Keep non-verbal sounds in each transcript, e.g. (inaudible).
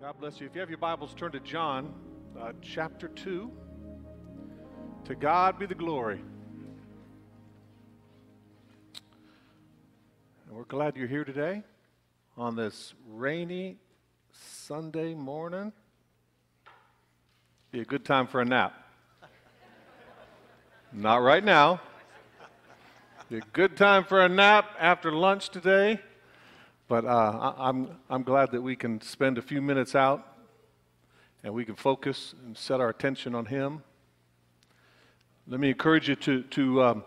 God bless you. If you have your Bibles, turn to John uh, chapter 2. To God be the glory. And we're glad you're here today on this rainy Sunday morning. Be a good time for a nap. Not right now. Be a good time for a nap after lunch today. But uh, I, am I'm, I'm glad that we can spend a few minutes out and we can focus and set our attention on Him. Let me encourage you to, to um,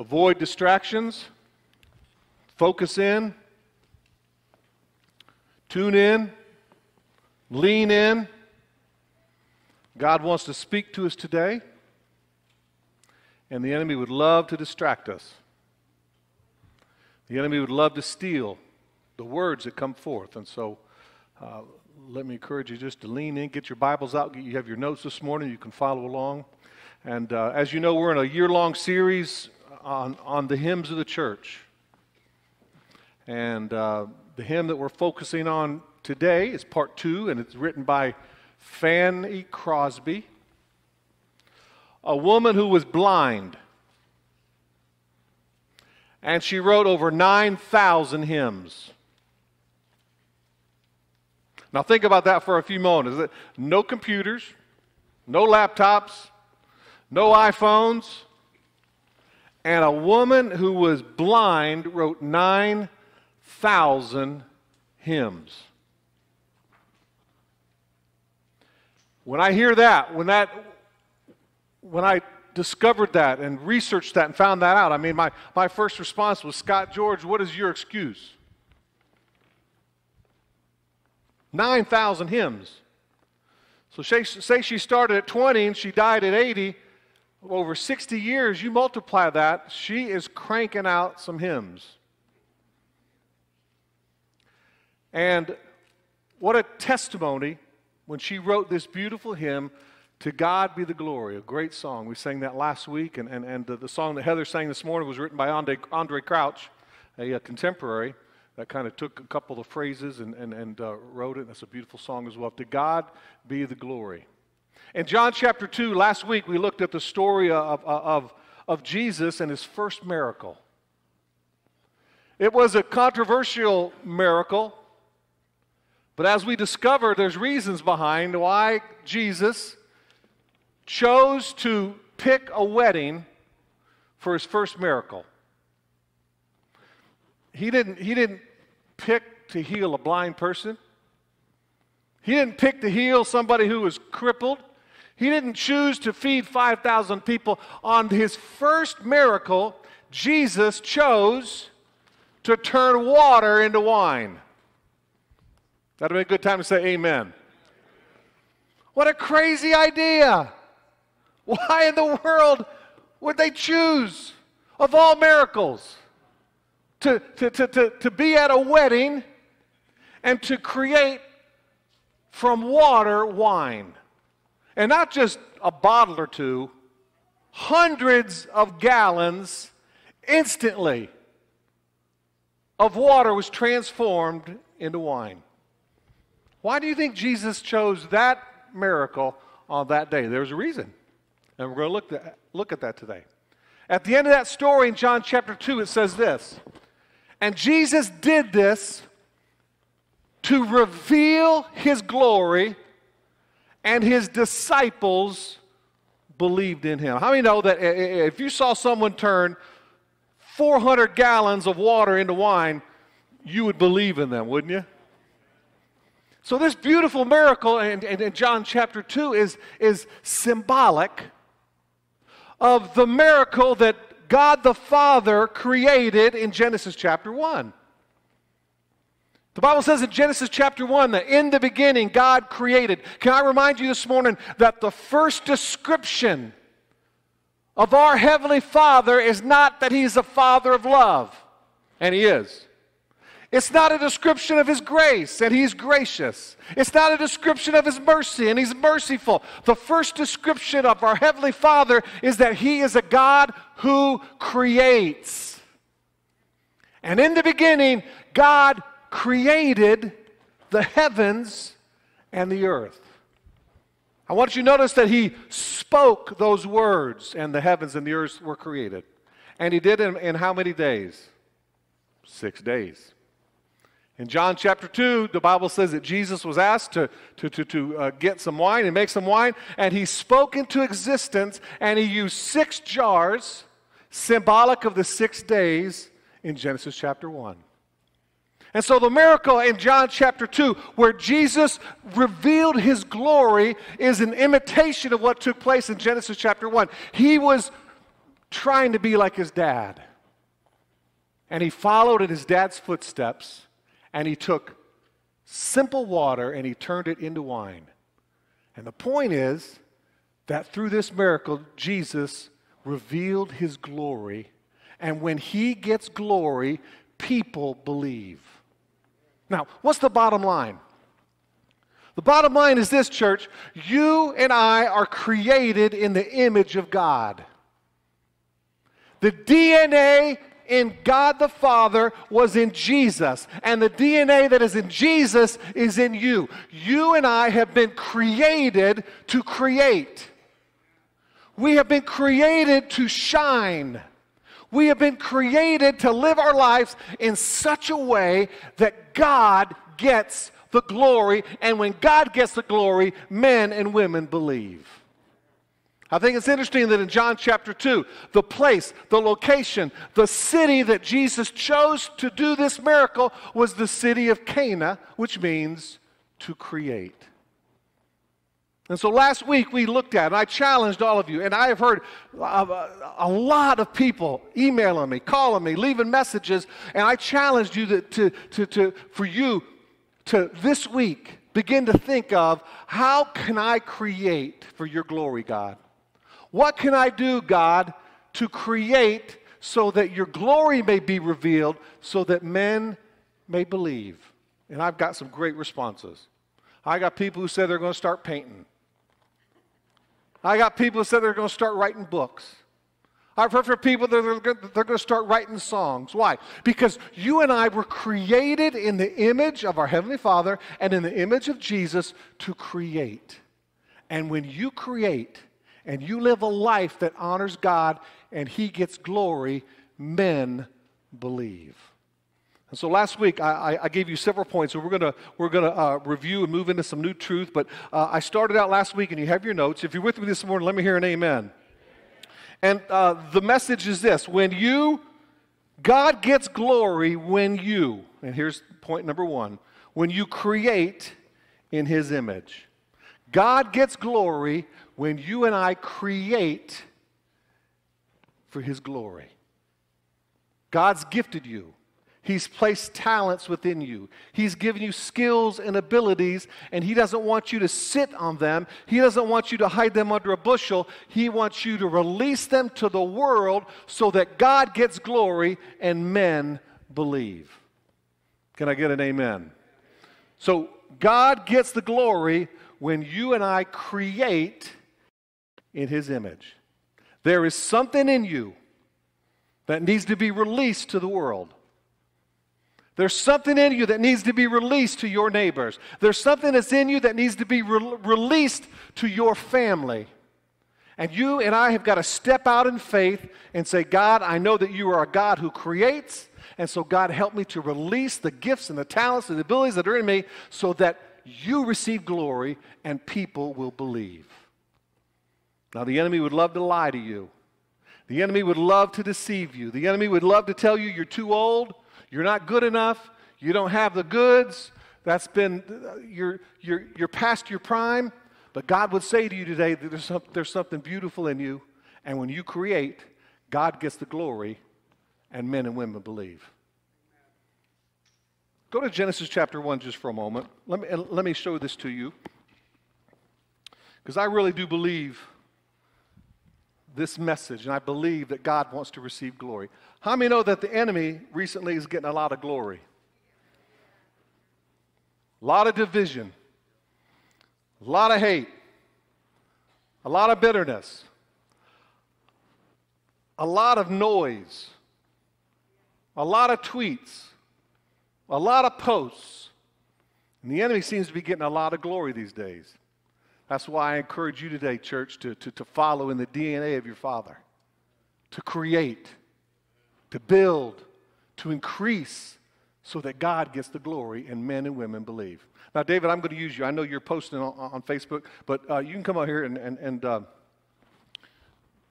avoid distractions, focus in, tune in, lean in. God wants to speak to us today, and the enemy would love to distract us. The enemy would love to steal the words that come forth. And so uh, let me encourage you just to lean in, get your Bibles out. You have your notes this morning, you can follow along. And uh, as you know, we're in a year long series on, on the hymns of the church. And uh, the hymn that we're focusing on today is part two, and it's written by Fanny Crosby, a woman who was blind and she wrote over 9,000 hymns. Now, think about that for a few moments. No computers, no laptops, no iPhones, and a woman who was blind wrote 9,000 hymns. When I hear that, when that, when I discovered that and researched that and found that out, I mean, my, my first response was, Scott George, what is your excuse? 9,000 hymns. So say, say she started at 20 and she died at 80. Over 60 years, you multiply that, she is cranking out some hymns. And what a testimony when she wrote this beautiful hymn to God be the glory, a great song. We sang that last week, and, and, and the, the song that Heather sang this morning was written by Andre, Andraé Crouch, a, a, contemporary that kind of took a couple of phrases and, and, and uh, wrote it. That's a beautiful song as well. To God be the glory. In John chapter 2, last week we looked at the story of, of, of Jesus and his first miracle. It was a controversial miracle, but as we discover, there's reasons behind why Jesus chose to pick a wedding for his first miracle. He didn't, he didn't pick to heal a blind person. He didn't pick to heal somebody who was crippled. He didn't choose to feed 5,000 people. On his first miracle, Jesus chose to turn water into wine. That'd be a good time to say amen. What a crazy idea! Why in the world would they choose, of all miracles, to, to, to, to, to be at a wedding and to create from water wine? And not just a bottle or two, hundreds of gallons instantly of water was transformed into wine. Why do you think Jesus chose that miracle on that day? There's a reason. And we're going to look, at, look at that today. At the end of that story in John chapter 2, it says this And Jesus did this to reveal his glory, and his disciples believed in him. How many know that if you saw someone turn 400 gallons of water into wine, you would believe in them, wouldn't you? So, this beautiful miracle in, in, in John chapter 2 is, is symbolic of the miracle that God the Father created in Genesis chapter 1. The Bible says in Genesis chapter 1 that in the beginning God created. Can I remind you this morning that the first description of our Heavenly Father is not that He's a Father of love, and He is. It's not a description of His grace, and He's gracious. It's not a description of His mercy, and He's merciful. The first description of our Heavenly Father is that He is a God who creates. And in the beginning, God created the heavens and the earth. I want you to notice that he spoke those words, and the heavens and the earth were created. And he did it in, in how many days? Six days. In John chapter 2, the Bible says that Jesus was asked to, to, to, to uh, get some wine and make some wine, and he spoke into existence, and he used six jars, symbolic of the six days in Genesis chapter 1. And so the miracle in John chapter 2, where Jesus revealed his glory, is an imitation of what took place in Genesis chapter 1. He was trying to be like his dad. And he followed in his dad's footsteps and he took simple water and he turned it into wine. And the point is that through this miracle, Jesus revealed his glory. And when he gets glory, people believe. Now, what's the bottom line? The bottom line is this, church. You and I are created in the image of God. The DNA in God the Father was in Jesus, and the DNA that is in Jesus is in you. You and I have been created to create. We have been created to shine. We have been created to live our lives in such a way that God gets the glory, and when God gets the glory, men and women believe. I think it's interesting that in John chapter 2, the place, the location, the city that Jesus chose to do this miracle was the city of Cana, which means to create. And so last week we looked at, and I challenged all of you, and I have heard a, uh, a lot of people emailing me, calling me, leaving messages, and I challenged you to, to, to, to, for you to this week begin to think of how can I create for your glory, God? What can I do, God, to create so that your glory may be revealed, so that men may believe? And I've got some great responses. I got people who said they're going to start painting. I got people who said they're going to start writing books. I've heard from people that they're, going to start writing songs. Why? Because you and I were created in the image of our Heavenly Father and in the image of Jesus to create. And when you create, and you live a life that honors God and He gets glory, men believe. And so last week I, I gave you several points, so we're going we're to uh, review and move into some new truth. But uh, I started out last week, and you have your notes. If you're with me this morning, let me hear an amen. And uh, the message is this: when you, God gets glory when you, and here's point number one: when you create in His image. God gets glory when you and I create for His glory. God's gifted you. He's placed talents within you. He's given you skills and abilities, and He doesn't want you to sit on them. He doesn't want you to hide them under a bushel. He wants you to release them to the world so that God gets glory and men believe. Can I get an amen? So, God gets the glory when you and I create in his image. There is something in you that needs to be released to the world. There's something in you that needs to be released to your neighbors. There's something that's in you that needs to be re- released to your family. And you and I have got to step out in faith and say, God, I know that you are a God who creates. And so, God, help me to release the gifts and the talents and the abilities that are in me so that you receive glory and people will believe. Now, the enemy would love to lie to you. The enemy would love to deceive you. The enemy would love to tell you you're too old, you're not good enough, you don't have the goods, that's been, you're, you're, you're past your prime. But God would say to you today that there's, some, there's something beautiful in you, and when you create, God gets the glory, and men and women believe. Go to Genesis chapter 1 just for a moment. Let me, let me show this to you. Because I really do believe this message, and I believe that God wants to receive glory. How many know that the enemy recently is getting a lot of glory? A lot of division, a lot of hate, a lot of bitterness, a lot of noise, a lot of tweets, a lot of posts. And the enemy seems to be getting a lot of glory these days. That's why I encourage you today, church, to, to, to follow in the DNA of your Father, to create, to build, to increase, so that God gets the glory and men and women believe. Now, David, I'm going to use you. I know you're posting on, on Facebook, but uh, you can come out here and, and, and uh,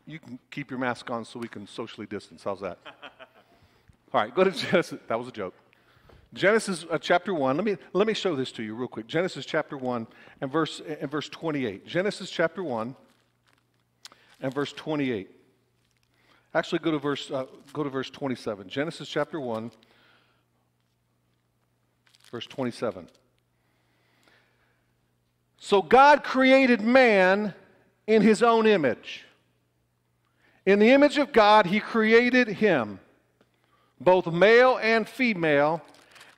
you can keep your mask on so we can socially distance. How's that? (laughs) All right, go to Genesis. That was a joke. Genesis uh, chapter 1. Let me, let me show this to you real quick. Genesis chapter 1 and verse, and verse 28. Genesis chapter 1 and verse 28. Actually, go to verse, uh, go to verse 27. Genesis chapter 1, verse 27. So God created man in his own image. In the image of God, he created him, both male and female,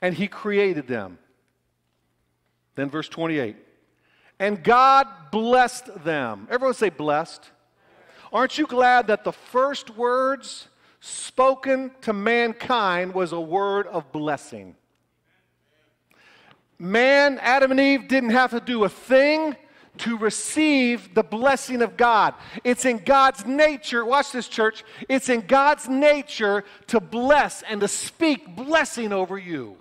and he created them. Then, verse 28 And God blessed them. Everyone say, blessed. Aren't you glad that the first words spoken to mankind was a word of blessing? Man, Adam and Eve, didn't have to do a thing to receive the blessing of God. It's in God's nature, watch this, church, it's in God's nature to bless and to speak blessing over you.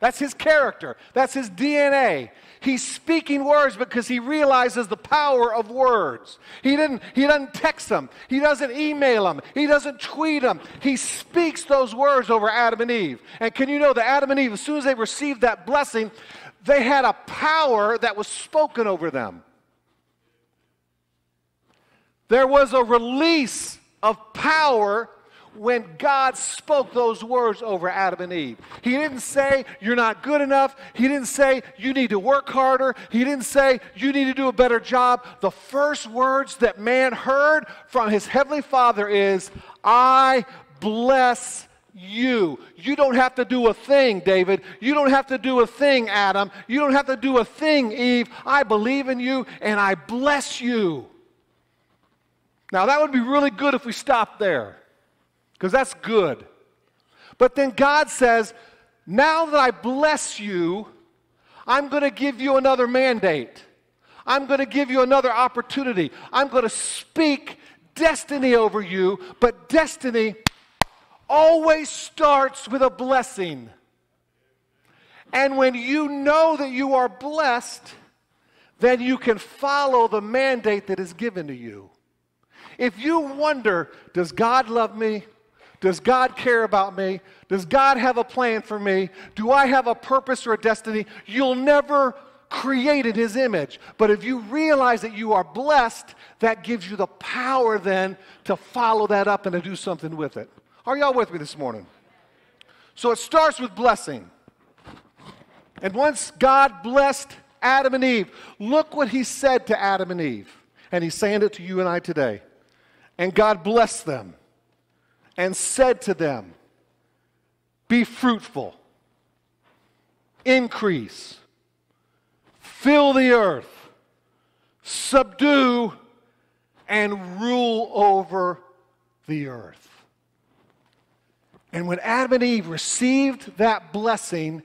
That's his character, that's his DNA. He's speaking words because he realizes the power of words. He, didn't, he doesn't text them, he doesn't email them, he doesn't tweet them. He speaks those words over Adam and Eve. And can you know that Adam and Eve, as soon as they received that blessing, they had a power that was spoken over them. There was a release of power when God spoke those words over Adam and Eve. He didn't say, You're not good enough. He didn't say, You need to work harder. He didn't say, You need to do a better job. The first words that man heard from his heavenly father is, I bless you. You don't have to do a thing, David. You don't have to do a thing, Adam. You don't have to do a thing, Eve. I believe in you and I bless you. Now, that would be really good if we stopped there because that's good. But then God says, Now that I bless you, I'm going to give you another mandate. I'm going to give you another opportunity. I'm going to speak destiny over you, but destiny always starts with a blessing. And when you know that you are blessed, then you can follow the mandate that is given to you. If you wonder, does God love me? Does God care about me? Does God have a plan for me? Do I have a purpose or a destiny? You'll never create in His image. But if you realize that you are blessed, that gives you the power then to follow that up and to do something with it. Are y'all with me this morning? So it starts with blessing. And once God blessed Adam and Eve, look what He said to Adam and Eve. And He's saying it to you and I today. And God blessed them and said to them, Be fruitful, increase, fill the earth, subdue, and rule over the earth. And when Adam and Eve received that blessing,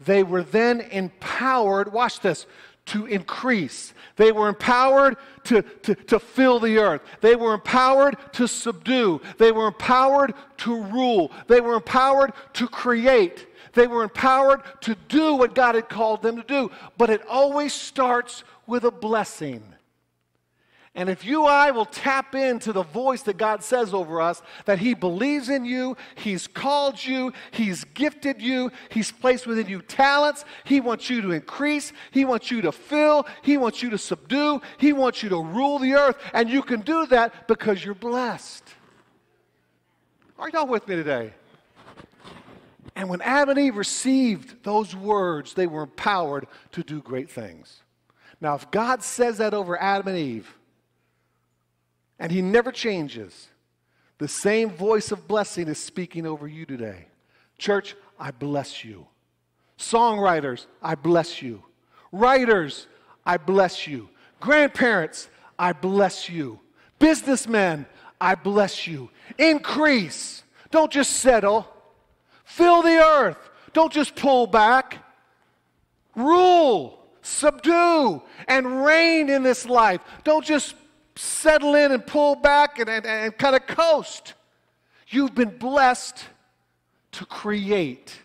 they were then empowered, watch this, to increase. They were empowered to, to, to fill the earth. They were empowered to subdue. They were empowered to rule. They were empowered to create. They were empowered to do what God had called them to do. But it always starts with a blessing. And if you I will tap into the voice that God says over us, that He believes in you, He's called you, He's gifted you, He's placed within you talents, He wants you to increase, He wants you to fill, He wants you to subdue, He wants you to rule the earth, and you can do that because you're blessed. Are y'all with me today? And when Adam and Eve received those words, they were empowered to do great things. Now, if God says that over Adam and Eve, and He never changes. The same voice of blessing is speaking over you today. Church, I bless you. Songwriters, I bless you. Writers, I bless you. Grandparents, I bless you. Businessmen, I bless you. Increase. Don't just settle. Fill the earth. Don't just pull back. Rule, subdue, and reign in this life. Don't just settle in and pull back and, and, and kind of coast. You've been blessed to create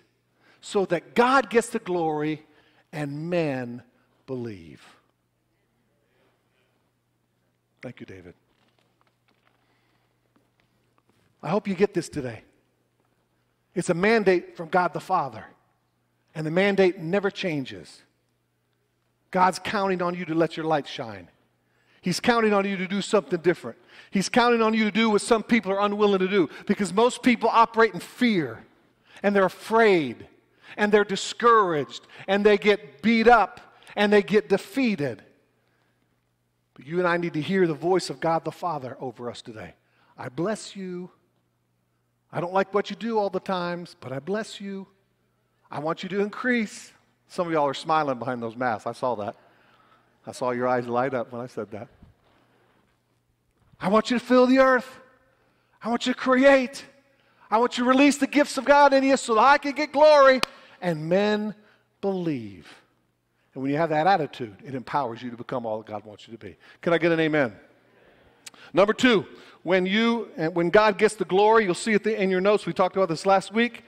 so that God gets the glory and men believe. Thank you, David. I hope you get this today. It's a mandate from God the Father, and the mandate never changes. God's counting on you to let your light shine. He's counting on you to do something different. He's counting on you to do what some people are unwilling to do because most people operate in fear and they're afraid and they're discouraged and they get beat up and they get defeated. But you and I need to hear the voice of God the Father over us today. I bless you. I don't like what you do all the times, but I bless you. I want you to increase. Some of y'all are smiling behind those masks. I saw that. I saw your eyes light up when I said that. I want you to fill the earth. I want you to create. I want you to release the gifts of God in you so that I can get glory. And men believe. And when you have that attitude, it empowers you to become all that God wants you to be. Can I get an amen? Number two, when you when God gets the glory, you'll see it in your notes. We talked about this last week.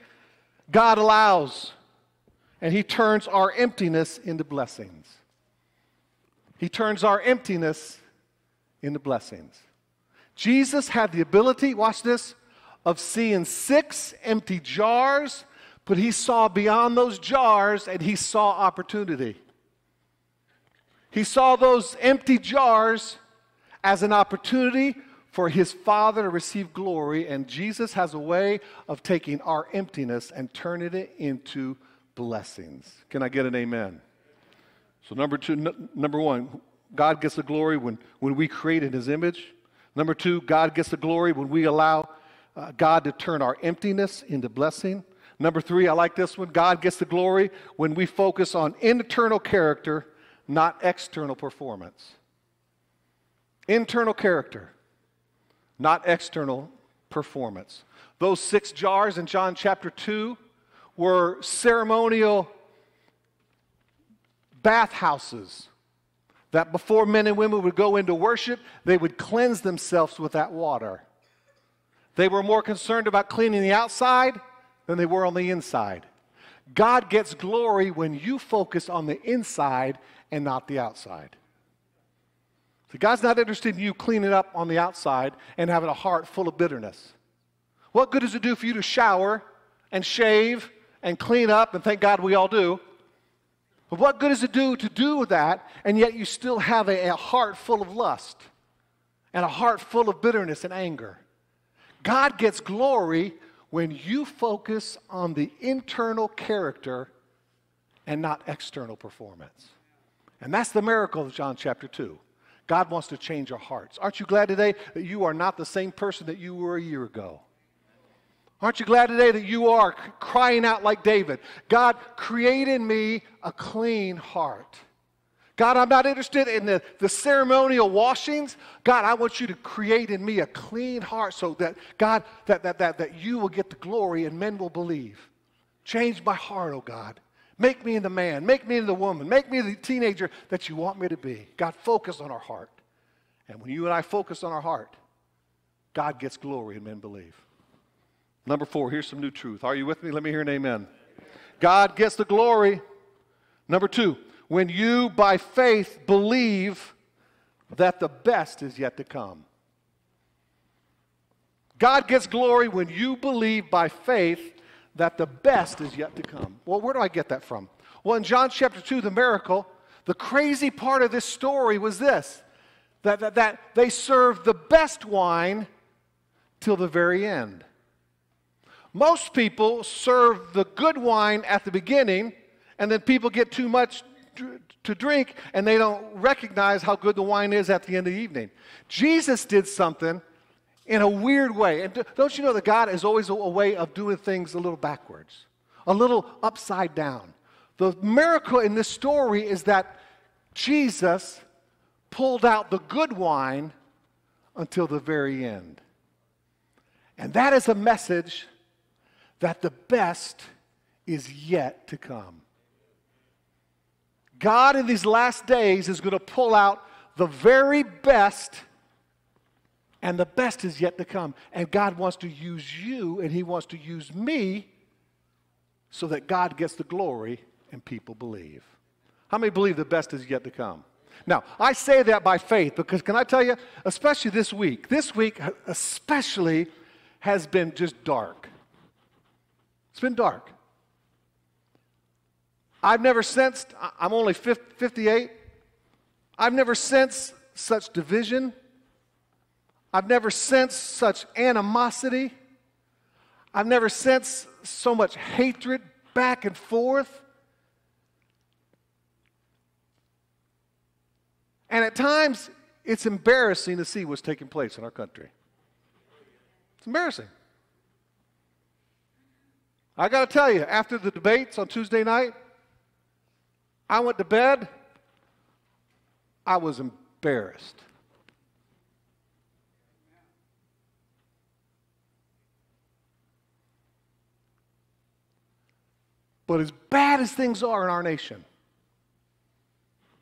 God allows, and He turns our emptiness into blessings. He turns our emptiness into blessings. Jesus had the ability, watch this, of seeing six empty jars, but he saw beyond those jars and he saw opportunity. He saw those empty jars as an opportunity for his Father to receive glory, and Jesus has a way of taking our emptiness and turning it into blessings. Can I get an amen? So, number two, n- number one, God gets the glory when, when we create in his image. Number two, God gets the glory when we allow uh, God to turn our emptiness into blessing. Number three, I like this one God gets the glory when we focus on internal character not external performance. Internal character, not external performance. Those six jars in John chapter 2 were ceremonial bathhouses that before men and women would go into worship, they would cleanse themselves with that water. They were more concerned about cleaning the outside than they were on the inside. God gets glory when you focus on the inside and not the outside. So God's not interested in you cleaning up on the outside and having a heart full of bitterness. What good does it do for you to shower and shave and clean up, and thank God we all do? But what good does it do to do that, and yet you still have a, a heart full of lust and a heart full of bitterness and anger? God gets glory when you focus on the internal character and not external performance. And that's the miracle of John chapter 2. God wants to change our hearts. Aren't you glad today that you are not the same person that you were a year ago? Aren't you glad today that you are crying out like David? God, create in me a clean heart. God, I'm not interested in the, the ceremonial washings. God, I want you to create in me a clean heart so that, God, that, that, that, that you will get the glory and men will believe. Change my heart, oh God. Make me into man. Make me the woman. Make me the teenager that you want me to be. God, focus on our heart. And when you and I focus on our heart, God gets glory and men believe. Number four, here's some new truth. Are you with me? Let me hear an amen. God gets the glory. Number two, when you by faith believe that the best is yet to come. God gets glory when you believe by faith that the best is yet to come. Well, where do I get that from? Well, in John chapter 2, the miracle, the crazy part of this story was this that, that, that they served the best wine till the very end. Most people serve the good wine at the beginning, and then people get too much to drink and they don't recognize how good the wine is at the end of the evening. Jesus did something in a weird way. And don't you know that God is always a way of doing things a little backwards, a little upside down? The miracle in this story is that Jesus pulled out the good wine until the very end. And that is a message that the best is yet to come. God in these last days is going to pull out the very best, and the best is yet to come. And God wants to use you, and He wants to use me so that God gets the glory and people believe. How many believe the best is yet to come? Now, I say that by faith because can I tell you, especially this week, this week especially has been just dark. It's been dark. I've never sensed, I'm only 58, I've never sensed such division. I've never sensed such animosity. I've never sensed so much hatred back and forth. And at times, it's embarrassing to see what's taking place in our country. It's embarrassing. I got to tell you, after the debates on Tuesday night, I went to bed. I was embarrassed. But as bad as things are in our nation,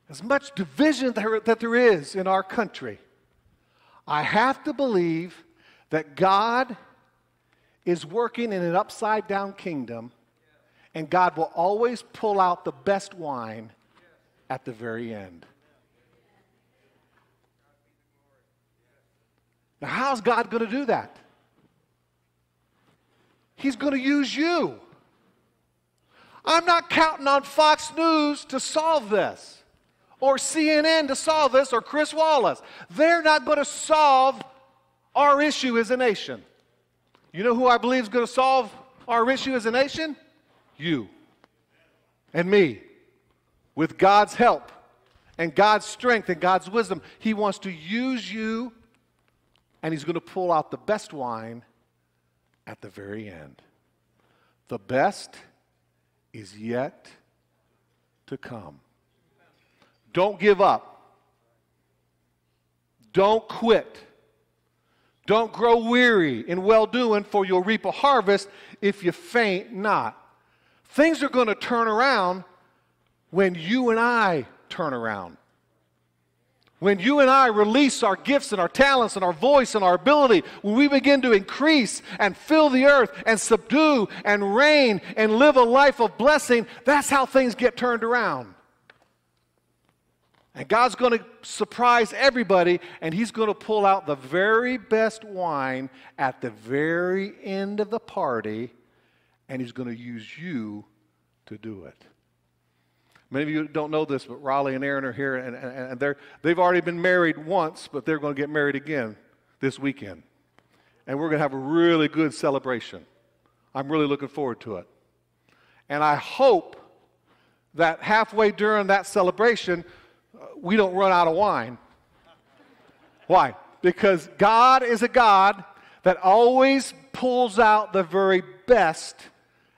as much division that there is in our country, I have to believe that God is working in an upside down kingdom, and God will always pull out the best wine at the very end. Now, how's God going to do that? He's going to use you. I'm not counting on Fox News to solve this or CNN to solve this or Chris Wallace. They're not going to solve our issue as a nation. You know who I believe is going to solve our issue as a nation? You and me. With God's help and God's strength and God's wisdom, He wants to use you and He's going to pull out the best wine at the very end. The best is yet to come. Don't give up. Don't quit. Don't grow weary in well doing, for you'll reap a harvest if you faint not. Things are going to turn around when you and I turn around. When you and I release our gifts and our talents and our voice and our ability, when we begin to increase and fill the earth and subdue and reign and live a life of blessing, that's how things get turned around. And God's going to surprise everybody, and He's going to pull out the very best wine at the very end of the party, and He's going to use you to do it. Many of you don't know this, but Raleigh and Aaron are here, and, and, and they've already been married once, but they're going to get married again this weekend. And we're going to have a really good celebration. I'm really looking forward to it. And I hope that halfway during that celebration, we don't run out of wine. Why? Because God is a God that always pulls out the very best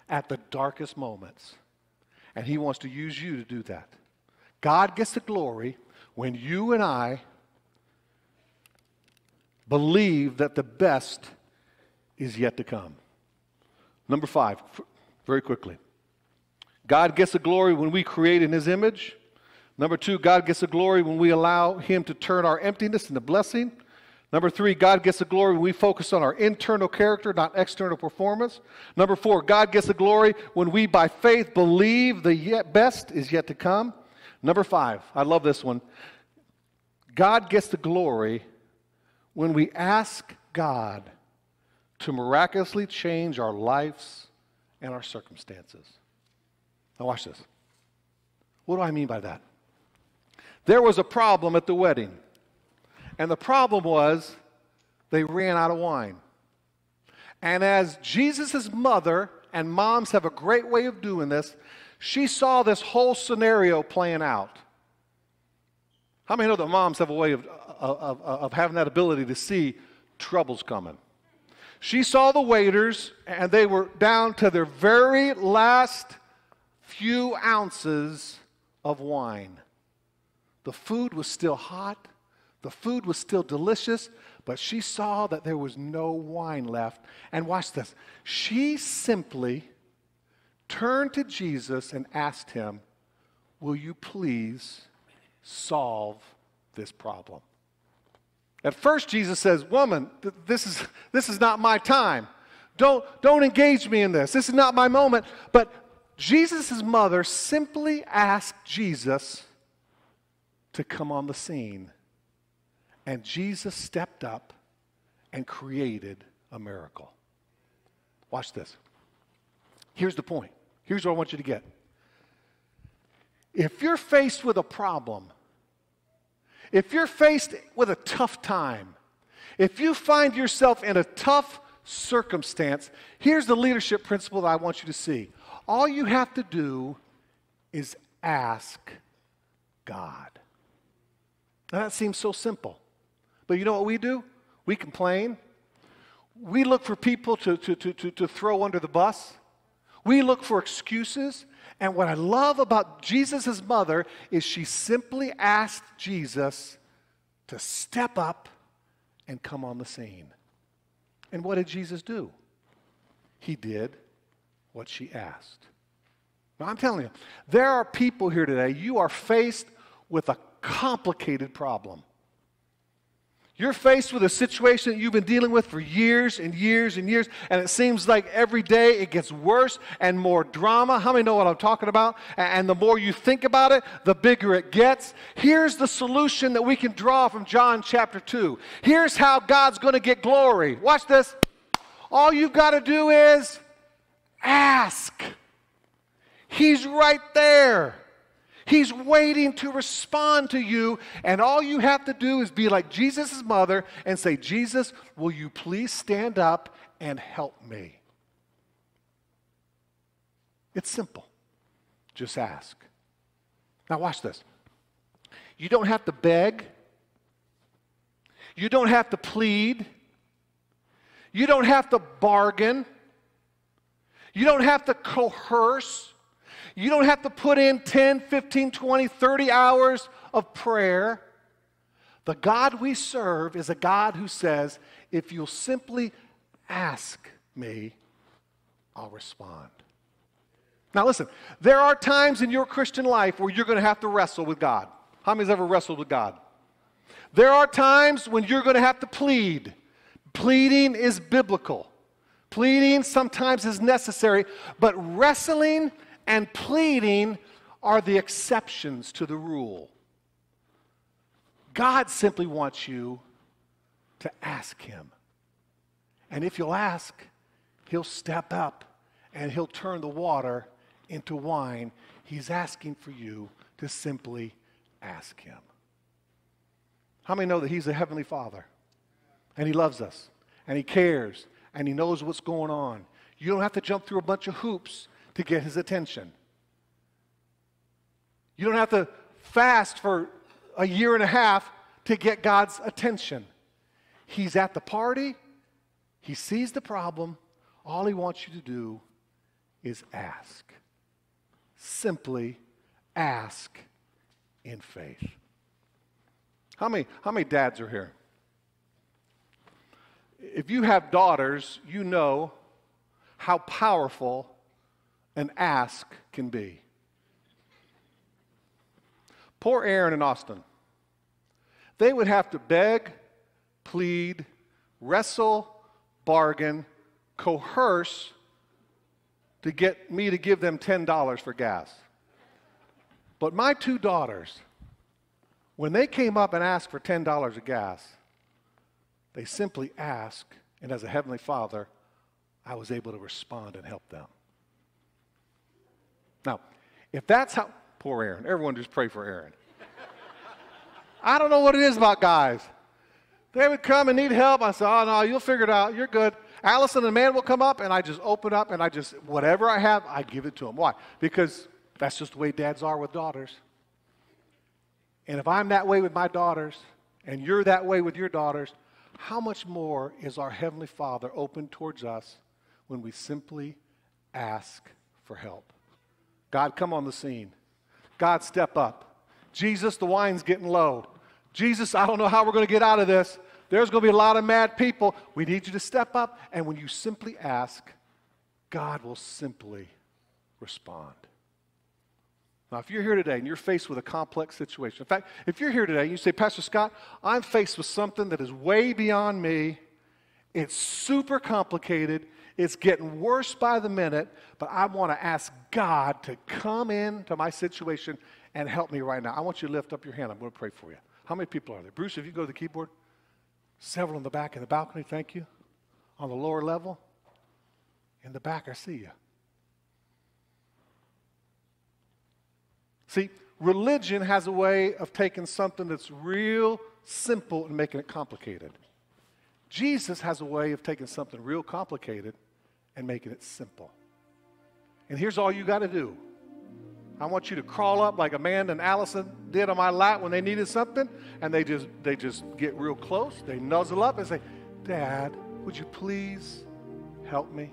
at the darkest moments. And He wants to use you to do that. God gets the glory when you and I believe that the best is yet to come. Number five, very quickly. God gets the glory when we create in His image. Number two, God gets the glory when we allow Him to turn our emptiness into blessing. Number three, God gets the glory when we focus on our internal character, not external performance. Number four, God gets the glory when we, by faith, believe the yet best is yet to come. Number five, I love this one. God gets the glory when we ask God to miraculously change our lives and our circumstances. Now, watch this. What do I mean by that? There was a problem at the wedding. And the problem was they ran out of wine. And as Jesus' mother, and moms have a great way of doing this, she saw this whole scenario playing out. How many know that moms have a way of, of, of having that ability to see troubles coming? She saw the waiters, and they were down to their very last few ounces of wine. The food was still hot, the food was still delicious, but she saw that there was no wine left. And watch this. She simply turned to Jesus and asked him, will you please solve this problem? At first, Jesus says, Woman, th- this, is, this is not my time. Don't, don't engage me in this. This is not my moment. But Jesus' mother simply asked Jesus to come on the scene. And Jesus stepped up and created a miracle. Watch this. Here's the point. Here's what I want you to get. If you're faced with a problem, if you're faced with a tough time, if you find yourself in a tough circumstance, here's the leadership principle that I want you to see. All you have to do is ask God. Now that seems so simple. But you know what we do? We complain. We look for people to, to, to, to, to throw under the bus. We look for excuses. And what I love about Jesus' mother is she simply asked Jesus to step up and come on the scene. And what did Jesus do? He did what she asked. Now, I'm telling you, there are people here today, you are faced with a complicated problem. You're faced with a situation that you've been dealing with for years and years and years, and it seems like every day it gets worse and more drama. How many know what I'm talking about? And the more you think about it, the bigger it gets. Here's the solution that we can draw from John chapter 2. Here's how God's going to get glory. Watch this. All you've got to do is ask. He's right there. He's waiting to respond to you, and all you have to do is be like Jesus' mother and say, Jesus, will you please stand up and help me? It's simple. Just ask. Now, watch this. You don't have to beg, you don't have to plead, you don't have to bargain, you don't have to coerce. You don't have to put in 10, 15, 20, 30 hours of prayer. The God we serve is a God who says, if you'll simply ask me, I'll respond. Now, listen, there are times in your Christian life where you're going to have to wrestle with God. How many's ever wrestled with God? There are times when you're going to have to plead. Pleading is biblical. Pleading sometimes is necessary, but wrestling and pleading are the exceptions to the rule. God simply wants you to ask Him. And if you'll ask, He'll step up and He'll turn the water into wine. He's asking for you to simply ask Him. How many know that He's a Heavenly Father? And He loves us, and He cares, and He knows what's going on. You don't have to jump through a bunch of hoops to get his attention. You don't have to fast for a year and a half to get God's attention. He's at the party, he sees the problem. All he wants you to do is ask. Simply ask in faith. How many, how many dads are here? If you have daughters, you know how powerful an ask can be. Poor Aaron and Austin. They would have to beg, plead, wrestle, bargain, coerce to get me to give them $10 for gas. But my two daughters, when they came up and asked for $10 of gas, they simply asked, and as a Heavenly Father, I was able to respond and help them. Now, if that's how, poor Aaron, everyone just pray for Aaron. I don't know what it is about guys. They would come and need help. I said, oh, no, you'll figure it out. You're good. Allison and man will come up, and I just open up and I just, whatever I have, I give it to them. Why? Because that's just the way dads are with daughters. And if I'm that way with my daughters, and you're that way with your daughters, how much more is our Heavenly Father open towards us when we simply ask for help? God, come on the scene. God, step up. Jesus, the wine's getting low. Jesus, I don't know how we're going to get out of this. There's going to be a lot of mad people. We need you to step up. And when you simply ask, God will simply respond. Now, if you're here today and you're faced with a complex situation, in fact, if you're here today and you say, Pastor Scott, I'm faced with something that is way beyond me, it's super complicated, it's getting worse by the minute, but I want to ask God to come into my situation and help me right now. I want you to lift up your hand. I'm going to pray for you. How many people are there? Bruce, if you go to the keyboard, several in the back in the balcony, thank you. On the lower level, in the back, I see you. See, religion has a way of taking something that's real simple and making it complicated. Jesus has a way of taking something real complicated and making it simple. And here's all you got to do. I want you to crawl up like Amanda and Allison did on my lap when they needed something, and they just they just get real close. They nuzzle up and say, "Dad, would you please help me?"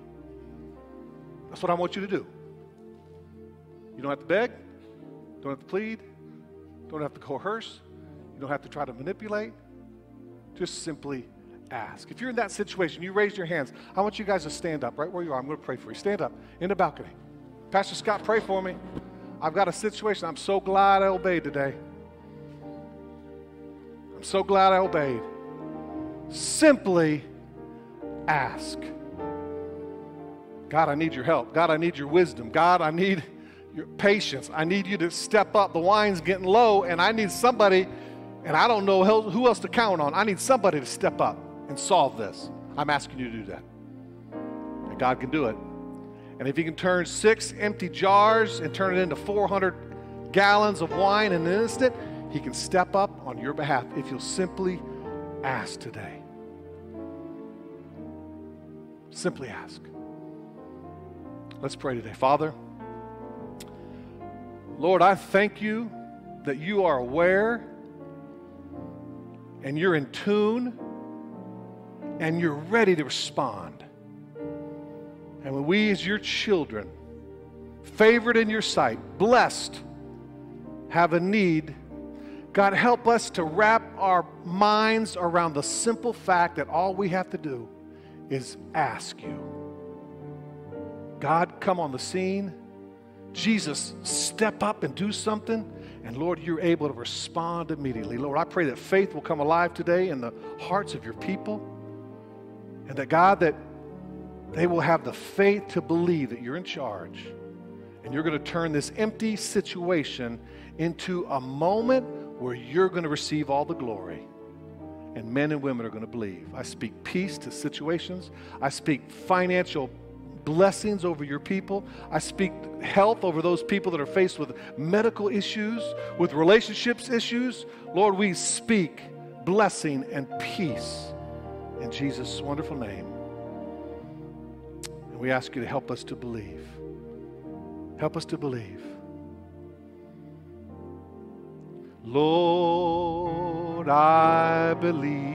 That's what I want you to do. You don't have to beg. Don't have to plead. Don't have to coerce. You don't have to try to manipulate. Just simply ask. If you're in that situation, you raise your hands. I want you guys to stand up right where you are. I'm going to pray for you. Stand up in the balcony. Pastor Scott, pray for me. I've got a situation. I'm so glad I obeyed today. I'm so glad I obeyed. Simply ask. God, I need your help. God, I need your wisdom. God, I need your patience. I need you to step up. The wine's getting low, and I need somebody, and I don't know who else to count on. I need somebody to step up and solve this. I'm asking you to do that. And God can do it. And if He can turn six empty jars and turn it into 400 gallons of wine in an instant, He can step up on your behalf if you'll simply ask today. Simply ask. Let's pray today. Father, Lord, I thank you that you are aware and you're in tune and you're ready to respond. And when we, as your children, favored in your sight, blessed, have a need, God, help us to wrap our minds around the simple fact that all we have to do is ask you. God, come on the scene Jesus, step up and do something. And Lord, you're able to respond immediately. Lord, I pray that faith will come alive today in the hearts of your people. And that God, that they will have the faith to believe that you're in charge. And you're going to turn this empty situation into a moment where you're going to receive all the glory. And men and women are going to believe. I speak peace to situations. I speak financial blessings over your people. I speak health over those people that are faced with medical issues, with relationships issues. Lord, we speak blessing and peace in Jesus' wonderful name. And we ask you to help us to believe. Help us to believe. Lord, I believe.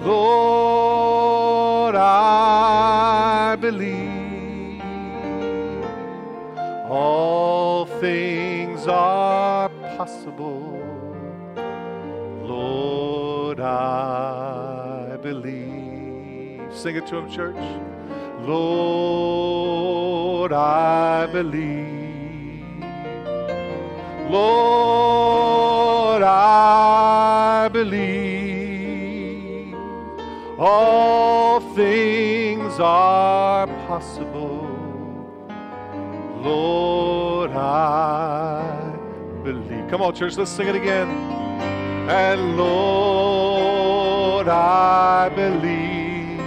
Lord, I believe all things are possible. Lord, I believe. Sing it to him, church. Lord, I believe. Lord, I believe all things are possible. Lord, I believe. Come on, church, let's sing it again. And Lord, I believe.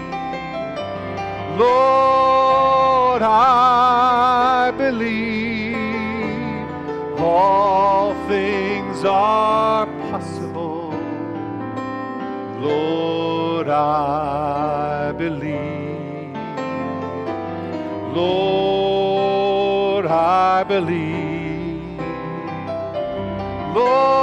Lord, I believe. All things are possible. Lord, I believe. Lord, I believe. Lord,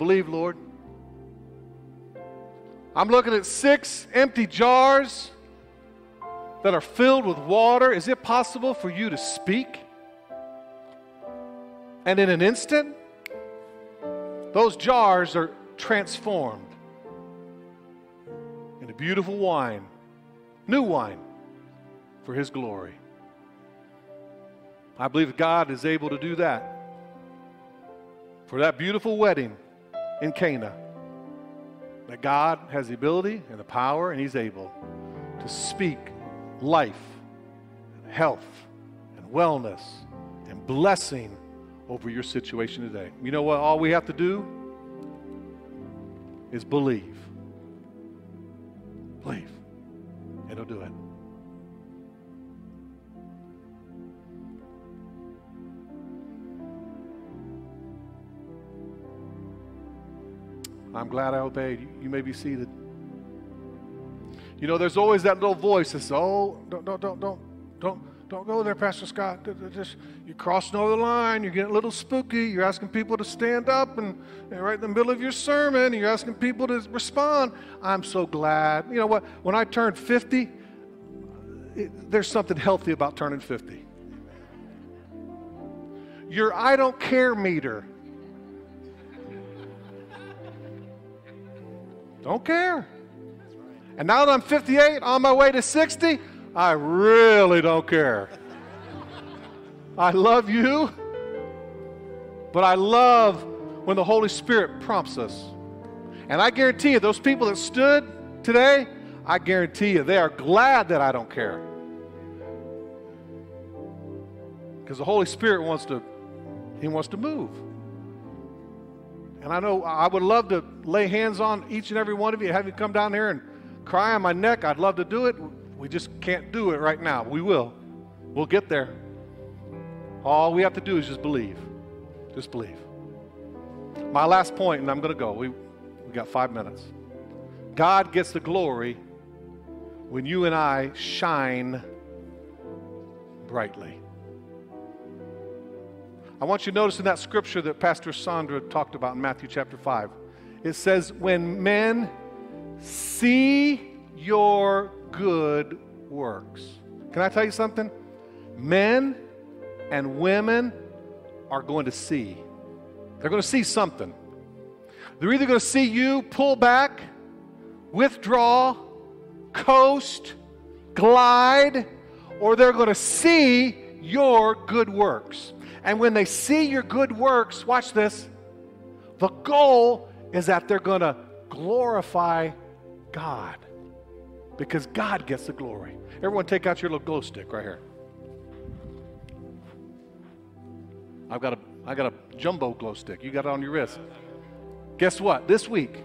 believe, Lord. I'm looking at six empty jars that are filled with water, is it possible for you to speak? And in an instant, those jars are transformed into beautiful wine, new wine for His glory. I believe God is able to do that for that beautiful wedding in Cana. That God has the ability and the power, and He's able to speak life, and health, and wellness, and blessing over your situation today. You know what? All we have to do is believe. Believe, and He'll do it. I'm glad I obeyed. You may be seated. You know, there's always that little voice that says, "Oh, don't, don't, don't, don't, don't, don't go there, Pastor Scott. Just you're crossing over the line. You're getting a little spooky. You're asking people to stand up and, and right in the middle of your sermon, you're asking people to respond." I'm so glad. You know what? When I turned 50, it, there's something healthy about turning 50. Your I don't care meter Don't care. And now that I'm 58, on my way to 60, I really don't care. I love you, but I love when the Holy Spirit prompts us. And I guarantee you, those people that stood today, I guarantee you, they are glad that I don't care. Because the Holy Spirit wants to, He wants to move. And I know I would love to lay hands on each and every one of you, have you come down here and cry on my neck. I'd love to do it. We just can't do it right now. We will. We'll get there. All we have to do is just believe. Just believe. My last point, and I'm going to go. We, we got five minutes. God gets the glory when you and I shine brightly. I want you to notice in that scripture that Pastor Sandra talked about in Matthew chapter 5. It says, When men see your good works. Can I tell you something? Men and women are going to see. They're going to see something. They're either going to see you pull back, withdraw, coast, glide, or they're going to see your good works. And when they see your good works, watch this, the goal is that they're going to glorify God because God gets the glory. Everyone, take out your little glow stick right here. I've got a, I got a jumbo glow stick. You got it on your wrist. Guess what? This week,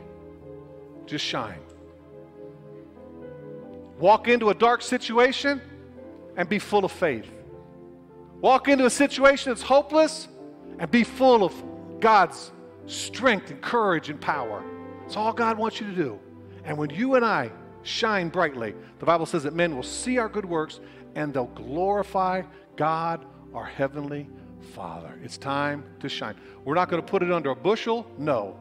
just shine. Walk into a dark situation and be full of faith. Walk into a situation that's hopeless and be full of God's strength and courage and power. It's all God wants you to do. And when you and I shine brightly, the Bible says that men will see our good works and they'll glorify God, our heavenly Father. It's time to shine. We're not going to put it under a bushel. No.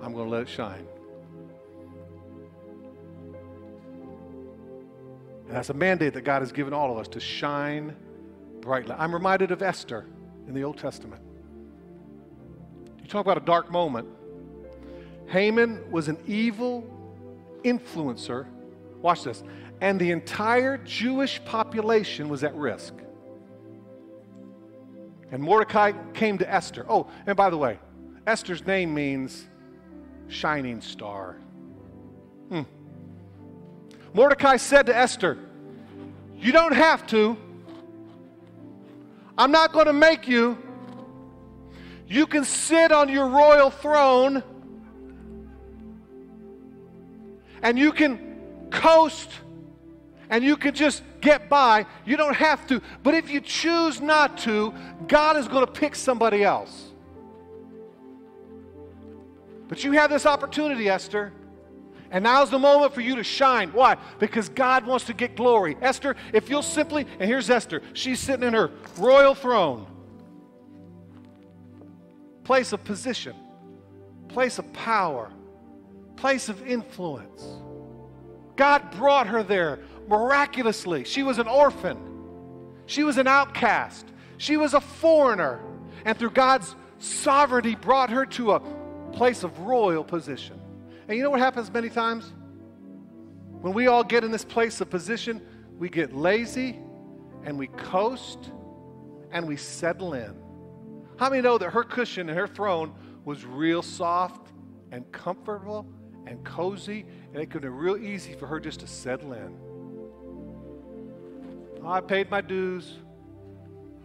I'm going to let it shine. And that's a mandate that God has given all of us to shine brightly. I'm reminded of Esther in the Old Testament. You talk about a dark moment. Haman was an evil influencer. Watch this. And the entire Jewish population was at risk. And Mordecai came to Esther. Oh, and by the way, Esther's name means shining star. Hmm. Mordecai said to Esther, You don't have to. I'm not going to make you. You can sit on your royal throne and you can coast and you can just get by. You don't have to. But if you choose not to, God is going to pick somebody else. But you have this opportunity, Esther. And now's the moment for you to shine. Why? Because God wants to get glory. Esther, if you'll simply, and here's Esther, she's sitting in her royal throne, place of position, place of power, place of influence. God brought her there miraculously. She was an orphan, she was an outcast, she was a foreigner. And through God's sovereignty, brought her to a place of royal position. And you know what happens many times? When we all get in this place of position, we get lazy and we coast and we settle in. How many know that her cushion and her throne was real soft and comfortable and cozy, and it could be real easy for her just to settle in? Oh, I paid my dues.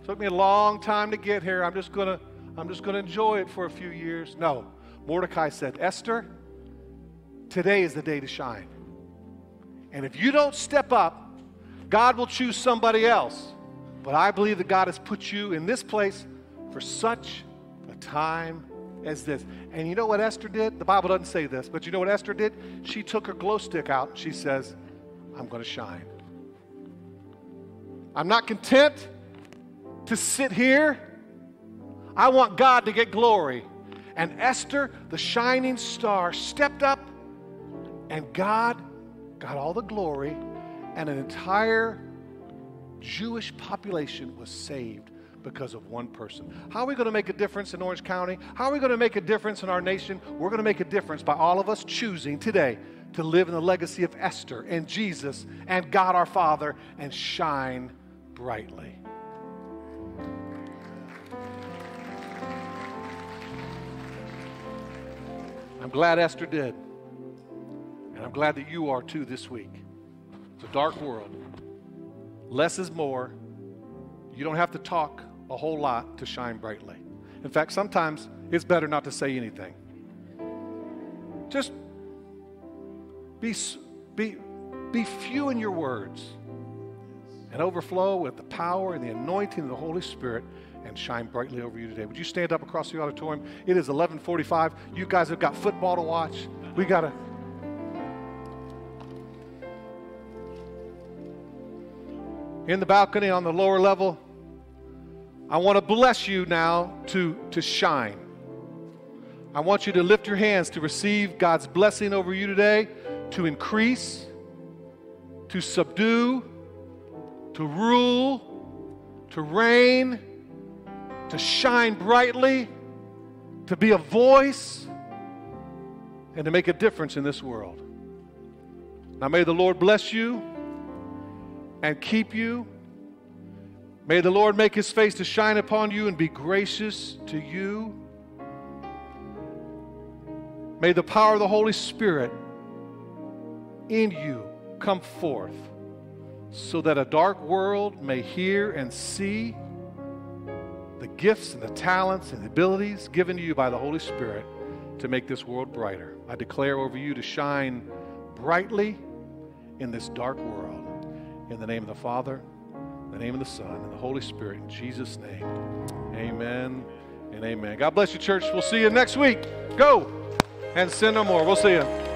Took me a long time to get here. I'm just gonna, I'm just gonna enjoy it for a few years. No. Mordecai said, Esther, today is the day to shine. And if you don't step up, God will choose somebody else. But I believe that God has put you in this place for such a time as this. And you know what Esther did? The Bible doesn't say this, but you know what Esther did? She took her glow stick out she says, I'm going to shine. I'm not content to sit here. I want God to get glory. And Esther, the shining star, stepped up, and God got all the glory, and an entire Jewish population was saved because of one person. How are we going to make a difference in Orange County? How are we going to make a difference in our nation? We're going to make a difference by all of us choosing today to live in the legacy of Esther and Jesus and God our Father and shine brightly. I'm glad Esther did. And I'm glad that you are too this week. It's a dark world. Less is more. You don't have to talk a whole lot to shine brightly. In fact, sometimes it's better not to say anything. Just be, be, be few in your words and overflow with the power and the anointing of the Holy Spirit and shine brightly over you today. Would you stand up across the auditorium? It is 11:45. You guys have got football to watch. We got to in the balcony on the lower level. I want to bless you now to, to shine. I want you to lift your hands to receive God's blessing over you today, to increase, to subdue, to rule, to reign, to shine brightly, to be a voice, and to make a difference in this world. Now, may the Lord bless you and keep you. May the Lord make his face to shine upon you and be gracious to you. May the power of the Holy Spirit in you come forth so that a dark world may hear and see the gifts and the talents and the abilities given to you by the Holy Spirit to make this world brighter. I declare over you to shine brightly in this dark world. In the name of the Father, the name of the Son, and the Holy Spirit, in Jesus' name. Amen and amen. God bless you, church. We'll see you next week. Go and sin no more. We'll see you.